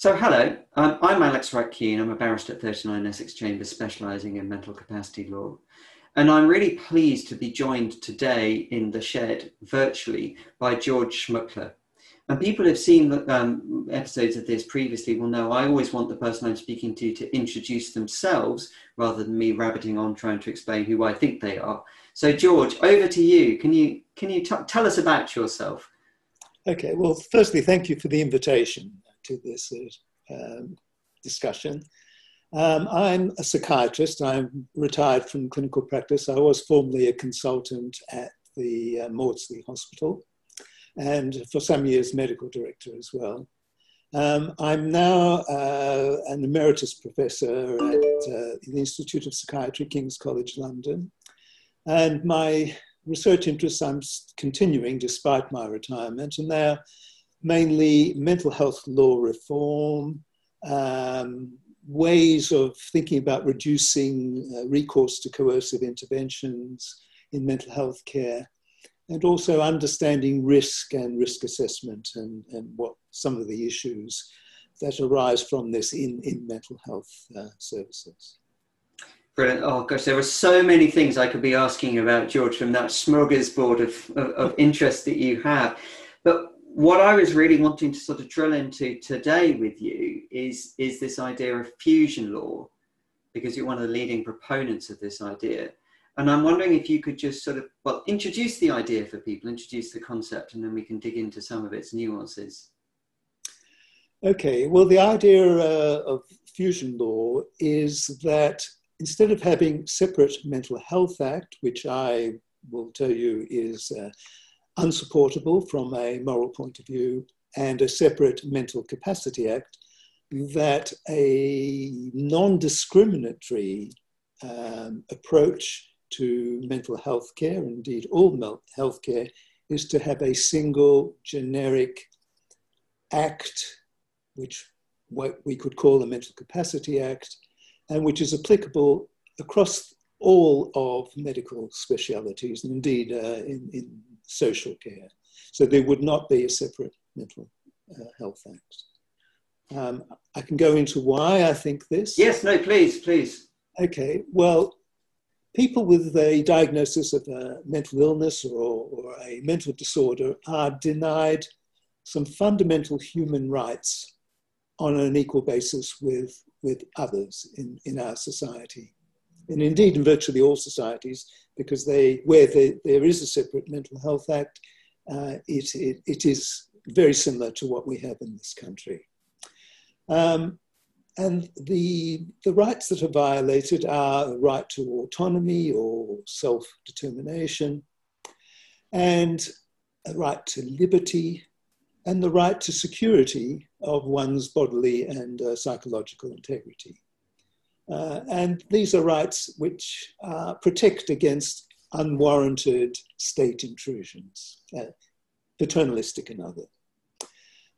So, hello, um, I'm Alex Ruck Keene. I'm a barrister at 39 Essex Chambers, specialising in mental capacity law. And I'm really pleased to be joined today in the shed virtually by George Szmukler. And people who've seen um, episodes of this previously will know I always want the person I'm speaking to to introduce themselves rather than me rabbiting on trying to explain who I think they are. So, George, over to you. Can you can you t- tell us about yourself? Okay. Well, firstly, thank you for the invitation to this um, discussion. Um, I'm a psychiatrist. I'm retired from clinical practice. I was formerly a consultant at the uh, Maudsley Hospital and for some years medical director as well. Um, I'm now uh, an emeritus professor at uh, the Institute of Psychiatry, King's College London. And my research interests I'm continuing despite my retirement, and they're mainly mental health law reform, um, ways of thinking about reducing uh, recourse to coercive interventions in mental health care, and also understanding risk and risk assessment and, and what some of the issues that arise from this in, in mental health uh, services. Brilliant. Oh gosh, there are so many things I could be asking about, George, from that smorgasbord of, of, of interest that you have. But what I was really wanting to sort of drill into today with you is, is this idea of fusion law, because you're one of the leading proponents of this idea. And I'm wondering if you could just sort of, well, introduce the idea for people, introduce the concept, and then we can dig into some of its nuances. Okay, well, the idea uh, of fusion law is that instead of having separate mental health act, which I will tell you is uh, unsupportable from a moral point of view, and a separate mental capacity act, that a non-discriminatory um, approach to mental health care, indeed all health care, is to have a single generic act, which what we could call a mental capacity act, and which is applicable across all of medical specialities, and indeed uh, in, in, social care. So there would not be a separate mental uh, health act. Um, I can go into why I think this. Yes, no, please, please. Okay, well, people with a diagnosis of a mental illness or, or a mental disorder are denied some fundamental human rights on an equal basis with, with others in, in our society. And indeed, in virtually all societies, because they, where they, there is a separate mental health act, uh, it, it, it is very similar to what we have in this country. Um, and the, the rights that are violated are the right to autonomy or self determination, and a right to liberty, and the right to security of one's bodily and uh, psychological integrity. Uh, and these are rights which uh, protect against unwarranted state intrusions, uh, paternalistic and other.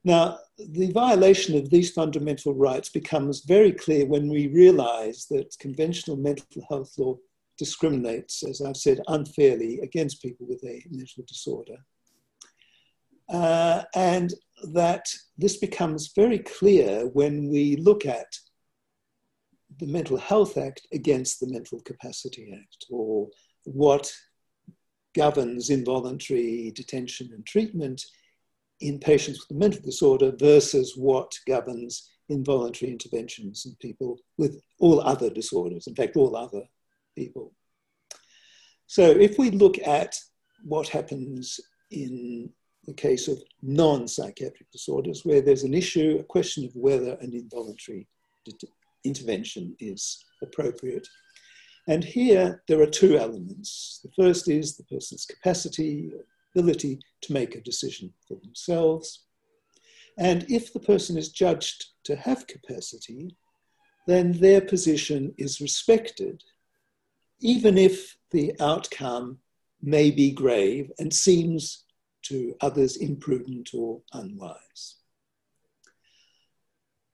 Now, the violation of these fundamental rights becomes very clear when we realize that conventional mental health law discriminates, as I've said, unfairly against people with a mental disorder. Uh, and that this becomes very clear when we look at the Mental Health Act against the Mental Capacity Act, or what governs involuntary detention and treatment in patients with a mental disorder versus what governs involuntary interventions in people with all other disorders, in fact, all other people. So if we look at what happens in the case of non psychiatric disorders, where there's an issue, a question of whether an involuntary intervention is appropriate. And here there are two elements. The first is the person's capacity ability to make a decision for themselves. And if the person is judged to have capacity, then their position is respected, even if the outcome may be grave and seems to others imprudent or unwise.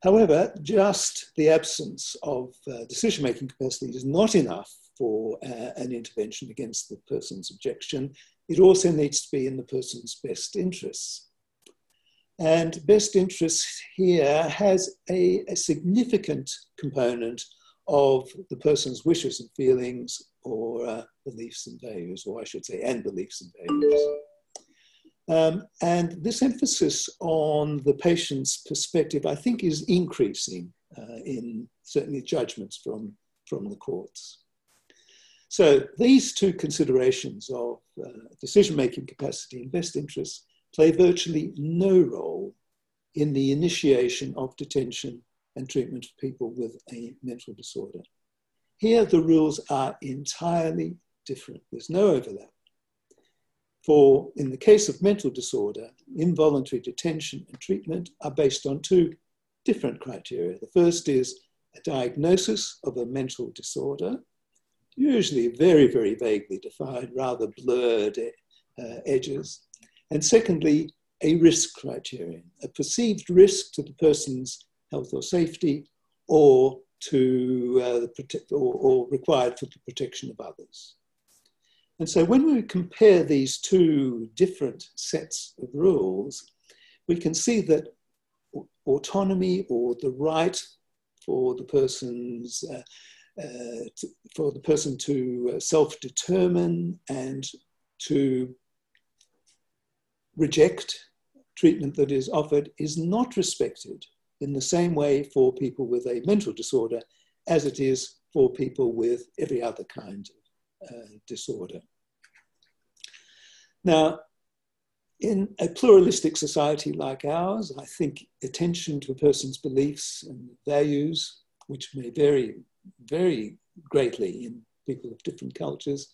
However, just the absence of uh, decision making capacity is not enough for uh, an intervention against the person's objection it also needs to be in the person's best interests. And best interests here has a, a significant component of the person's wishes and feelings or uh, beliefs and values, or I should say, and beliefs and values. Um, and this emphasis on the patient's perspective, I think, is increasing uh, in certainly judgments from, from the courts. So these two considerations of uh, decision-making capacity and best interests play virtually no role in the initiation of detention and treatment of people with a mental disorder. Here, the rules are entirely different. There's no overlap. For, in the case of mental disorder, involuntary detention and treatment are based on two different criteria. The first is a diagnosis of a mental disorder, usually very, very vaguely defined, rather blurred uh, edges. And secondly, a risk criterion, a perceived risk to the person's health or safety or to uh, or, or required for the protection of others. And so when we compare these two different sets of rules, we can see that autonomy or the right for the person's uh, uh, to, for the person to uh, self-determine and to reject treatment that is offered is not respected in the same way for people with a mental disorder as it is for people with every other kind of disorder. Now, in a pluralistic society like ours, I think attention to a person's beliefs and values, which may vary very greatly in people of different cultures,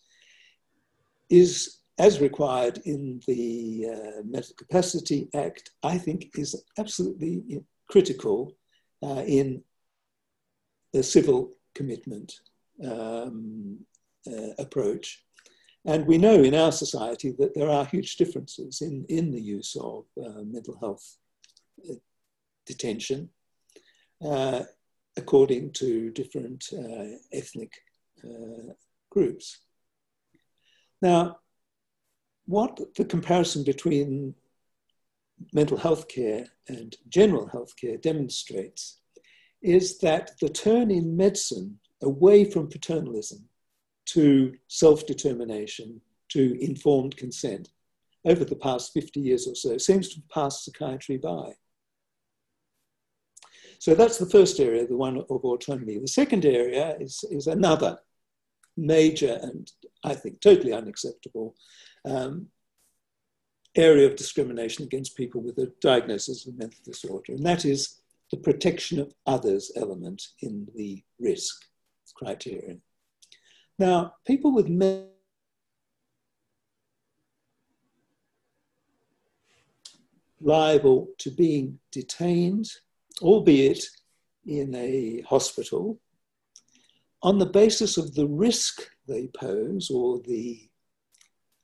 is as required in the uh, Mental Capacity Act, I think is absolutely critical uh, in the civil commitment um, uh, approach. And we know in our society that there are huge differences in, in the use of uh, mental health uh, detention uh, according to different uh, ethnic groups. Now, what the comparison between mental health care and general health care demonstrates is that the turn in medicine away from paternalism to self determination, to informed consent, over the past 50 years or so, seems to have passed psychiatry by. So that's the first area, the one of autonomy. The second area is, is another major and I think totally unacceptable um, area of discrimination against people with a diagnosis of mental disorder, and that is the protection of others element in the risk criterion. Now, people with mental liable to being detained, albeit in a hospital, on the basis of the risk they pose or the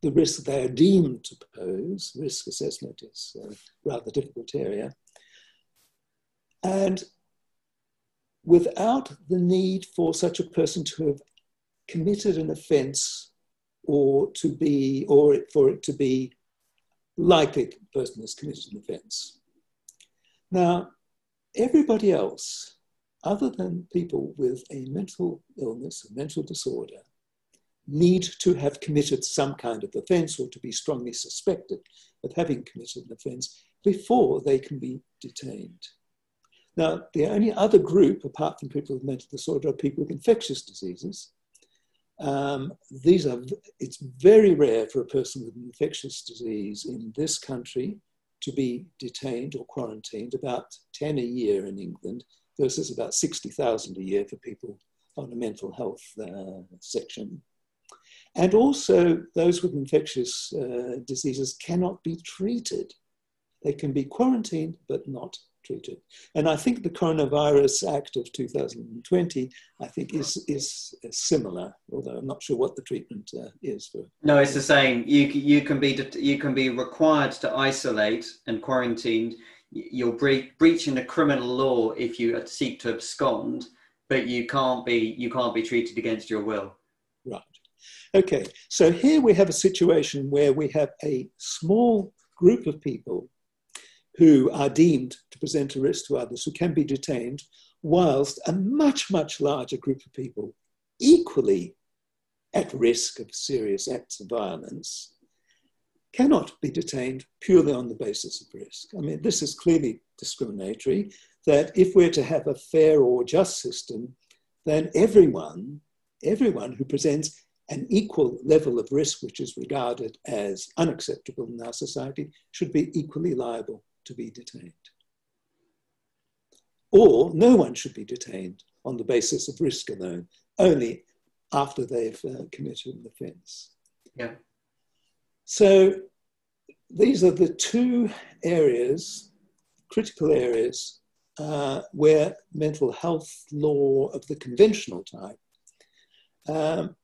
the risk they are deemed to pose. Risk assessment is a rather difficult area. And without the need for such a person to have committed an offence or to be, or for it to be likely the person has committed an offence. Now, everybody else, other than people with a mental illness, a mental disorder, need to have committed some kind of offence or to be strongly suspected of having committed an offence before they can be detained. Now, the only other group, apart from people with mental disorder, are people with infectious diseases. Um, these are, it's very rare for a person with an infectious disease in this country to be detained or quarantined, about 10 a year in England versus about 60,000 a year for people on a mental health uh, section. And also, those with infectious uh, diseases cannot be treated. They can be quarantined, but not treated. And I think the Coronavirus Act of 2020, I think, is, is similar, although I'm not sure what the treatment uh, is for. No, it's the same. You, you, can be, you can be required to isolate and quarantined. You're bre- breaching the criminal law if you seek to abscond, but you can't be, you can't be treated against your will. Right. Okay, so here we have a situation where we have a small group of people who are deemed to present a risk to others who can be detained, whilst a much, much larger group of people equally at risk of serious acts of violence cannot be detained purely on the basis of risk. I mean, this is clearly discriminatory, that if we're to have a fair or just system, then everyone, everyone who presents an equal level of risk, which is regarded as unacceptable in our society, should be equally liable to be detained. Or no one should be detained on the basis of risk alone, only after they've uh, committed an offence. Yeah. So these are the two areas, critical areas, uh, where mental health law of the conventional type um,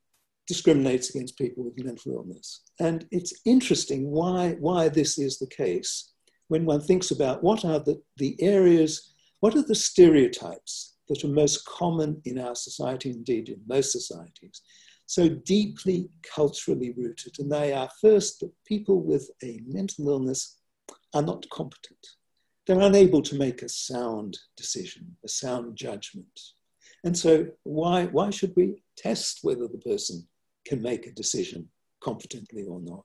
discriminates against people with mental illness. And it's interesting why, why this is the case when one thinks about what are the, the areas, what are the stereotypes that are most common in our society, indeed in most societies, so deeply culturally rooted. And they are first that people with a mental illness are not competent. They're unable to make a sound decision, a sound judgment. And so, why, why should we test whether the person can make a decision competently or not?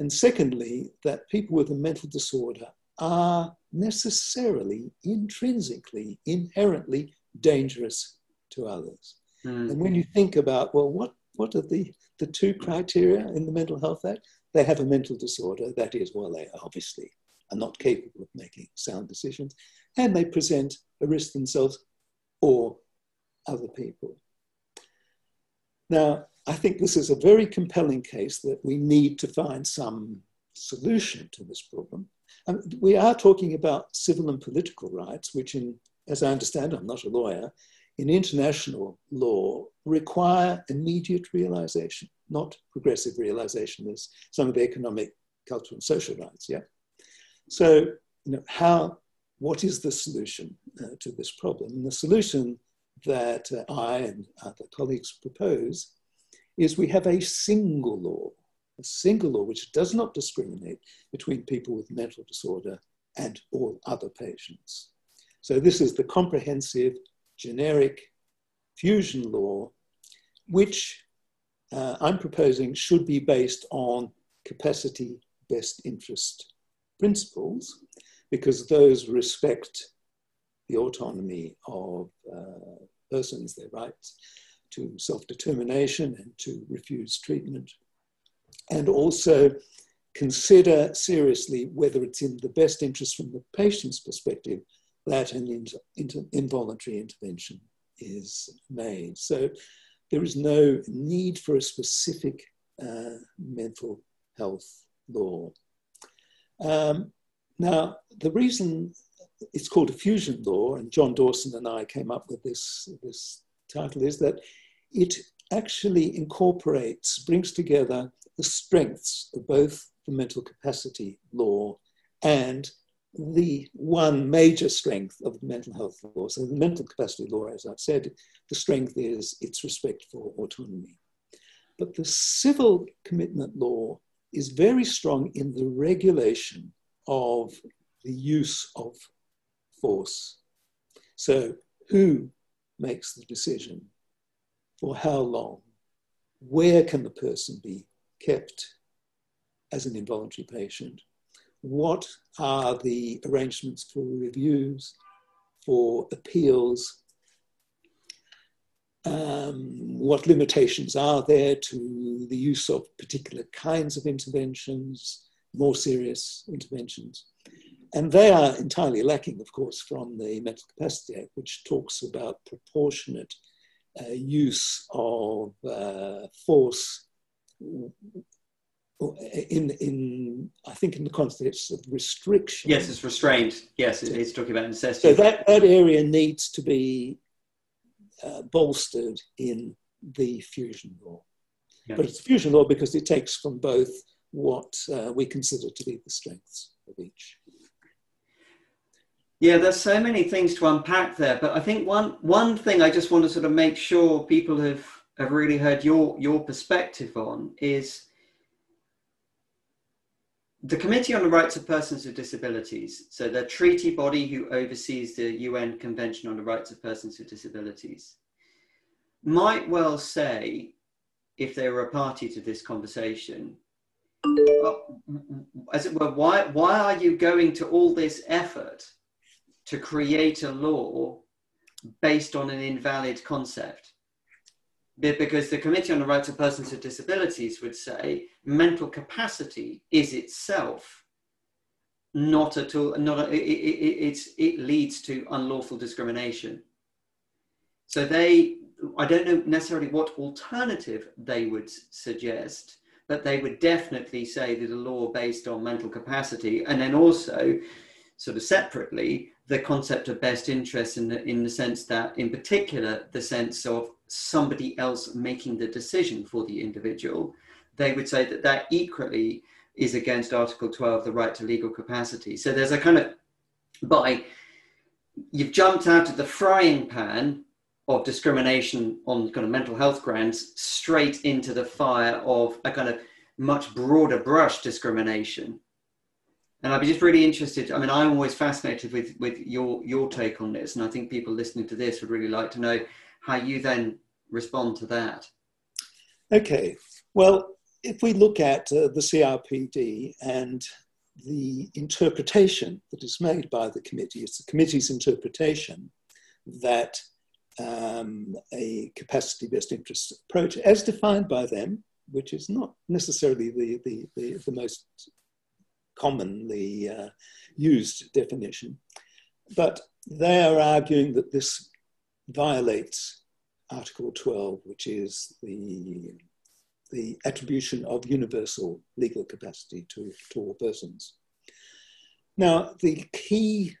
And secondly, that people with a mental disorder are necessarily, intrinsically, inherently dangerous to others. Mm. And when you think about, well, what, what are the, the two criteria in the Mental Health Act? They have a mental disorder, that is, well, they obviously are not capable of making sound decisions, and they present a risk themselves or other people. Now, I think this is a very compelling case that we need to find some solution to this problem. And we are talking about civil and political rights, which, in, as I understand, I'm not a lawyer, in international law require immediate realization, not progressive realization as some of the economic, cultural, and social rights. Yeah. So, you know, how, what is the solution uh, to this problem? And the solution that uh, I and other colleagues propose is we have a single law, a single law which does not discriminate between people with mental disorder and all other patients. So this is the comprehensive generic fusion law, which uh, I'm proposing should be based on capacity best interest principles, because those respect the autonomy of uh, persons, their rights to self determination and to refuse treatment, and also consider seriously whether it's in the best interest from the patient's perspective that an involuntary intervention is made. So there is no need for a specific uh, mental health law. Um, now, the reason it's called a fusion law, and John Dawson and I came up with this, this title, is that it actually incorporates, brings together the strengths of both the mental capacity law and the one major strength of the mental health law. So, the mental capacity law, as I've said, the strength is its respect for autonomy. But the civil commitment law is very strong in the regulation of the use of force. So, who makes the decision? For how long? Where can the person be kept as an involuntary patient? what are the arrangements for reviews, for appeals, um, what limitations are there to the use of particular kinds of interventions, more serious interventions. And they are entirely lacking, of course, from the Mental Capacity Act, which talks about proportionate uh, use of uh, force in in I think in the context of restriction. Yes, it's restrained. Yes, it's talking about necessity. So that, that area needs to be uh, bolstered in the fusion law. Yeah. But it's fusion law because it takes from both what uh, we consider to be the strengths of each. Yeah, there's so many things to unpack there, but I think one one thing I just want to sort of make sure people have have really heard your your perspective on is the Committee on the Rights of Persons with Disabilities, so the treaty body who oversees the UN Convention on the Rights of Persons with Disabilities, might well say, if they were a party to this conversation, well, as it were, why, why are you going to all this effort to create a law based on an invalid concept? Because the Committee on the Rights of Persons with Disabilities would say mental capacity is itself not at all, not a, it, it, it leads to unlawful discrimination. So they, I don't know necessarily what alternative they would suggest, but they would definitely say that a law based on mental capacity, and then also, sort of separately, the concept of best interest in the, in the sense that, in particular, the sense of somebody else making the decision for the individual, they would say that that equally is against Article 12, the right to legal capacity. So there's a kind of, by, you've jumped out of the frying pan of discrimination on kind of mental health grounds straight into the fire of a kind of much broader brush discrimination. And I'd be just really interested. I mean, I'm always fascinated with with your your take on this, and I think people listening to this would really like to know how you then respond to that. Okay. Well, if we look at uh, the CRPD and the interpretation that is made by the committee, it's the committee's interpretation that um, a capacity based interest approach, as defined by them, which is not necessarily the, the, the, the most commonly uh, used definition, but they are arguing that this violates Article 12, which is the, the attribution of universal legal capacity to, to all persons. Now, the key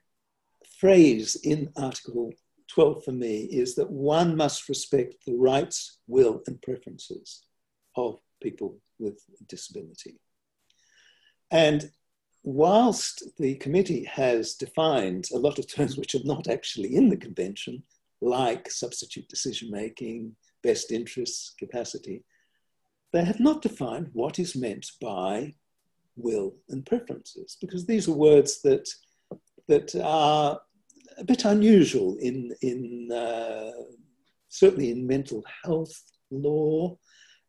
phrase in Article 12 for me is that one must respect the rights, will, and preferences of people with disability. And whilst the committee has defined a lot of terms which are not actually in the convention, like substitute decision making, best interests, capacity, they have not defined what is meant by will and preferences, because these are words that, that are a bit unusual in, in uh, certainly in mental health law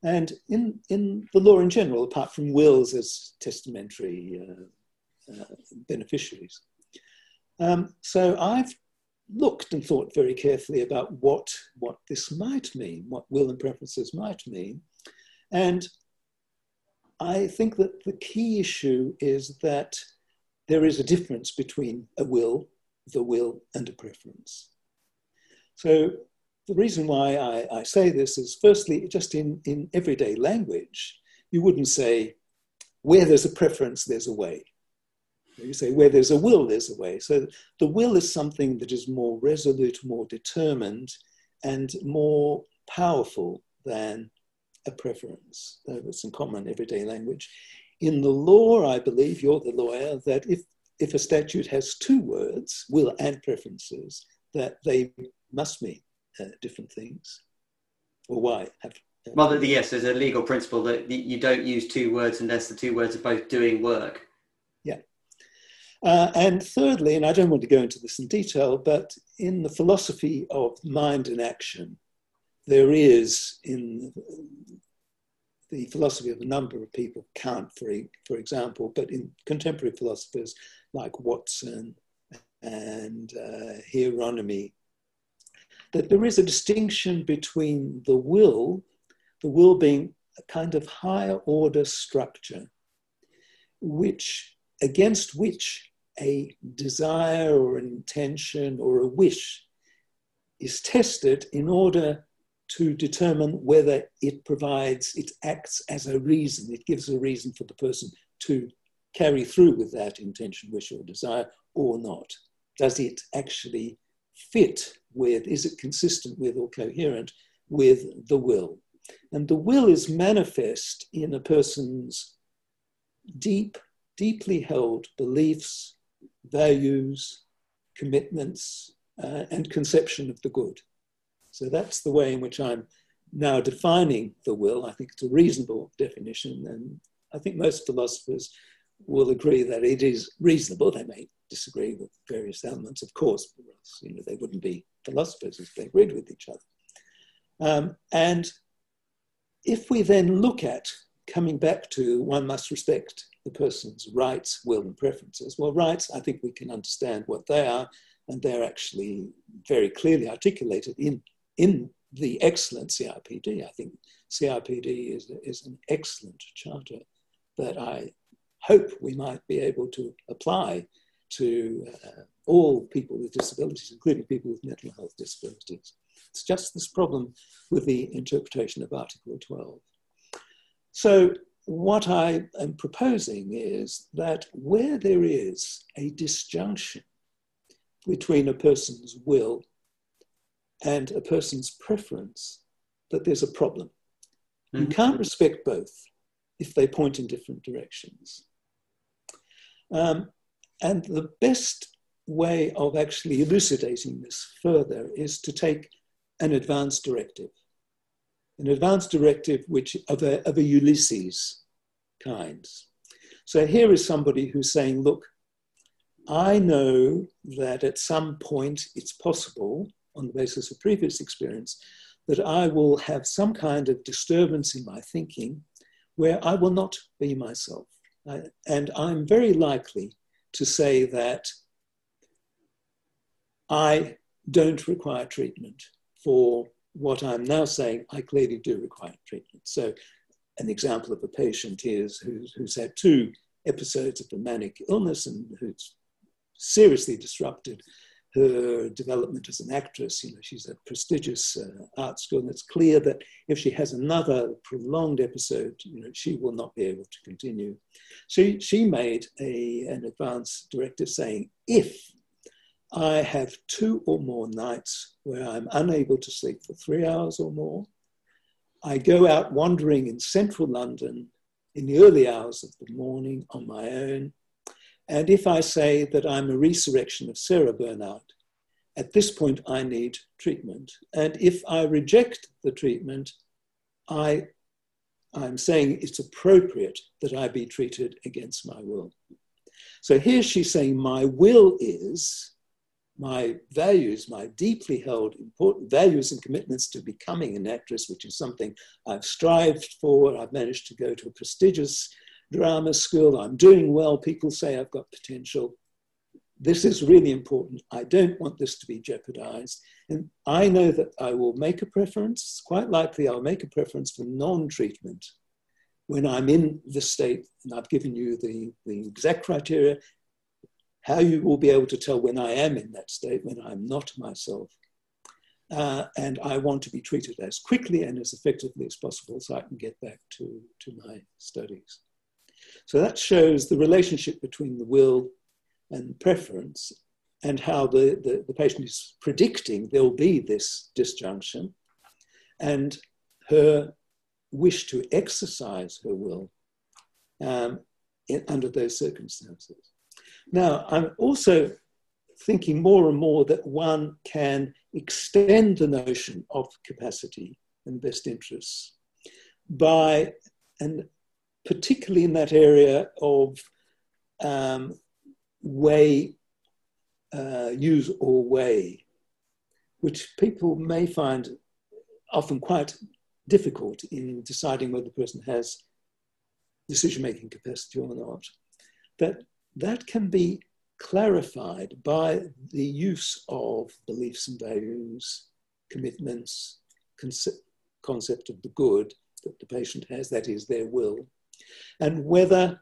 and in, in the law in general, apart from wills as testamentary uh, beneficiaries. Um, so I've looked and thought very carefully about what, what this might mean, what will and preferences might mean. And I think that the key issue is that there is a difference between a will the will and a preference. So the reason why I, I, say this is firstly, just in, in everyday language, you wouldn't say, where there's a preference, there's a way. You say, where there's a will, there's a way. So the will is something that is more resolute, more determined, and more powerful than a preference. That's in common everyday language. In the law, I believe, you're the lawyer, that if if a statute has two words, will and preferences, that they must mean uh, different things. Or why? Have, have well, yes, there's a legal principle that you don't use two words unless the two words are both doing work. Uh, and thirdly, and I don't want to go into this in detail, but in the philosophy of mind and action, there is in the philosophy of a number of people, Kant, for, for example, but in contemporary philosophers, like Watson and uh, Hieronymi, that there is a distinction between the will, the will being a kind of higher order structure, which against which a desire or an intention or a wish is tested in order to determine whether it provides, it acts as a reason, it gives a reason for the person to carry through with that intention, wish, or desire or not? Does it actually fit with, is it consistent with or coherent with the will? And the will is manifest in a person's deep, deeply held beliefs, values, commitments, uh, and conception of the good. So that's the way in which I'm now defining the will. I think it's a reasonable definition, and I think most philosophers will agree that it is reasonable. They may disagree with various elements, of course, you know, they wouldn't be philosophers if they agreed with each other. Um, and if we then look at coming back to one must respect the person's rights, will, and preferences, well, rights, I think we can understand what they are, and they're actually very clearly articulated in, in the excellent CRPD. I think CRPD is, is an excellent charter that I hope we might be able to apply to uh, all people with disabilities, including people with mental health disabilities. It's just this problem with the interpretation of Article 12. So, what I am proposing is that where there is a disjunction between a person's will and a person's preference, that there's a problem. Mm-hmm. You can't respect both if they point in different directions. Um, and the best way of actually elucidating this further is to take an advance directive, an advance directive which of a, of a Ulysses kind. So here is somebody who's saying, look, I know that at some point it's possible, on the basis of previous experience, that I will have some kind of disturbance in my thinking where I will not be myself. I, and I'm very likely to say that I don't require treatment for what I'm now saying I clearly do require treatment. So, an example of a patient is who's, who's had two episodes of a manic illness and who's seriously disrupted her development as an actress. You know, she's a prestigious uh, art school, and it's clear that if she has another prolonged episode, you know, she will not be able to continue. So she made a, an advance directive saying, if I have two or more nights where I'm unable to sleep for three hours or more. I go out wandering in central London in the early hours of the morning on my own. And if I say that I'm a resurrection of Sarah Bernhardt, at this point I need treatment. And if I reject the treatment, I, I'm saying it's appropriate that I be treated against my will. So here she's saying, My will is my values, my deeply held important values and commitments to becoming an actress, which is something I've strived for. I've managed to go to a prestigious drama school. I'm doing well. People say I've got potential. This is really important. I don't want this to be jeopardized. And I know that I will make a preference, It's quite likely, I'll make a preference for non treatment when I'm in the state, and I've given you the, the exact criteria, how you will be able to tell when I am in that state, when I'm not myself. Uh, and I want to be treated as quickly and as effectively as possible so I can get back to, to my studies. So that shows the relationship between the will and preference and how the, the, the patient is predicting there'll be this disjunction and her wish to exercise her will um, in, under those circumstances. Now, I'm also thinking more and more that one can extend the notion of capacity and best interests by, and particularly in that area of um, weigh, uh, use or weigh, which people may find often quite difficult in deciding whether the person has decision making capacity or not. That that can be clarified by the use of beliefs and values, commitments, concept, concept of the good that the patient has, that is, their will, and whether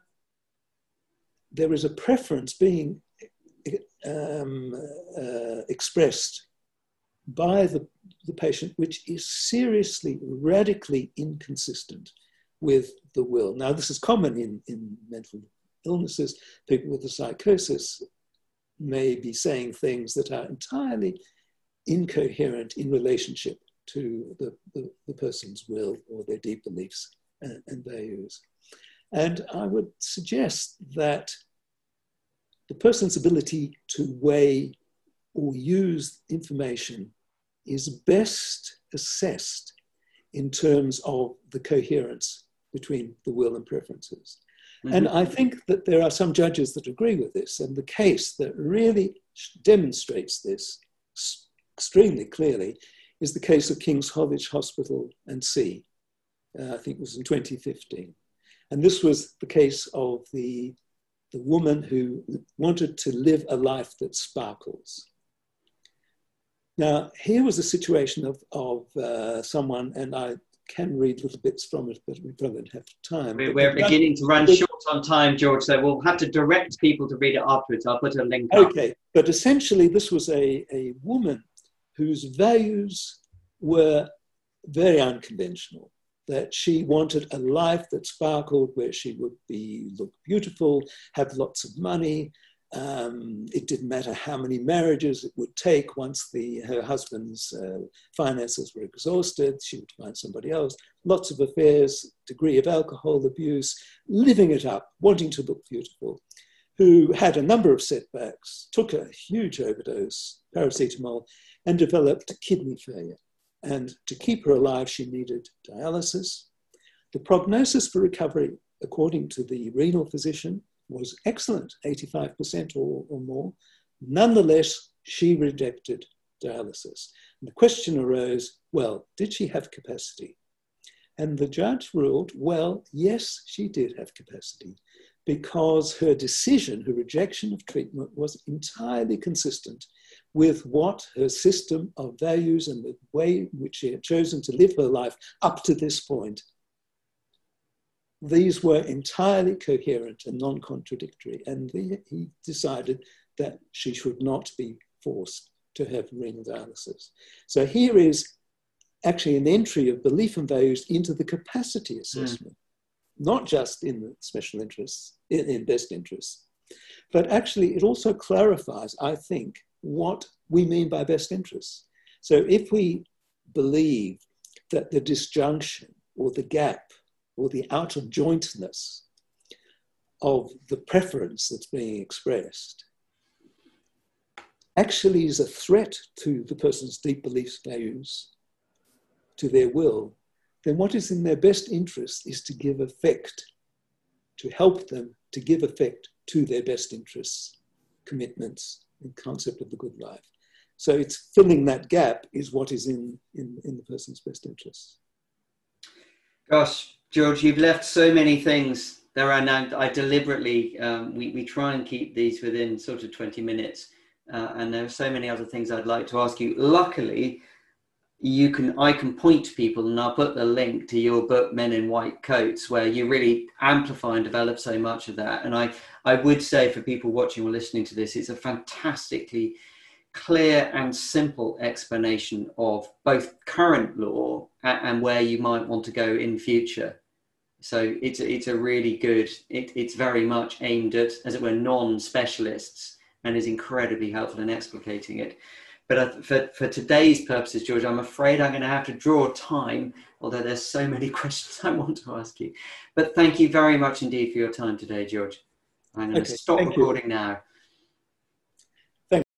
there is a preference being um, uh, expressed by the, the patient which is seriously, radically inconsistent with the will. Now, this is common in, in mental illnesses, people with a psychosis may be saying things that are entirely incoherent in relationship to the, the, the person's will or their deep beliefs and, and values. And I would suggest that the person's ability to weigh or use information is best assessed in terms of the coherence between the will and preferences. Mm-hmm. And I think that there are some judges that agree with this. And the case that really demonstrates this extremely clearly is the case of King's College Hospital and C. Uh, I think it was in 2015. And this was the case of the, the woman who wanted to live a life that sparkles. Now, here was a situation of, of uh, someone, and I can read little bits from it, but we probably don't have time. We're, we're beginning to run short on time, George, so we'll have to direct people to read it afterwards. I'll put a link. Okay, up. but essentially, this was a, a woman whose values were very unconventional. That she wanted a life that sparkled, where she would be look beautiful, have lots of money, um, it didn't matter how many marriages it would take once the, her husband's uh, finances were exhausted, she would find somebody else. Lots of affairs, degree of alcohol abuse, living it up, wanting to look beautiful, who had a number of setbacks, took a huge overdose, paracetamol, and developed kidney failure. And to keep her alive, she needed dialysis. The prognosis for recovery, according to the renal physician, was excellent, 85% or, or more. Nonetheless, she rejected dialysis. And the question arose well, did she have capacity? And the judge ruled, well, yes, she did have capacity because her decision, her rejection of treatment was entirely consistent with what her system of values and the way in which she had chosen to live her life up to this point these were entirely coherent and non contradictory, and the, he decided that she should not be forced to have renal dialysis. So here is actually an entry of belief and values into the capacity assessment, mm. not just in the special interests, in, in best interests, but actually it also clarifies, I think, what we mean by best interests. So if we believe that the disjunction or the gap or the out of jointness of the preference that's being expressed actually is a threat to the person's deep beliefs, values, to their will, then what is in their best interest is to give effect, to help them to give effect to their best interests, commitments, and concept of the good life. So it's filling that gap is what is in, in, in the person's best interests. Gosh, George, you've left so many things there are now. I deliberately, um, we, we try and keep these within sort of 20 minutes. Uh, and there are so many other things I'd like to ask you. Luckily, you can I can point to people and I'll put the link to your book Men in White Coats where you really amplify and develop so much of that. And I, I would say for people watching or listening to this, it's a fantastically clear and simple explanation of both current law and where you might want to go in future. So it's a, it's a really good. It, it's very much aimed at, as it were, non-specialists, and is incredibly helpful in explicating it. But for, for today's purposes, George, I'm afraid I'm going to have to draw time, although there's so many questions I want to ask you. But thank you very much indeed for your time today, George. I'm going okay, to stop recording you. now.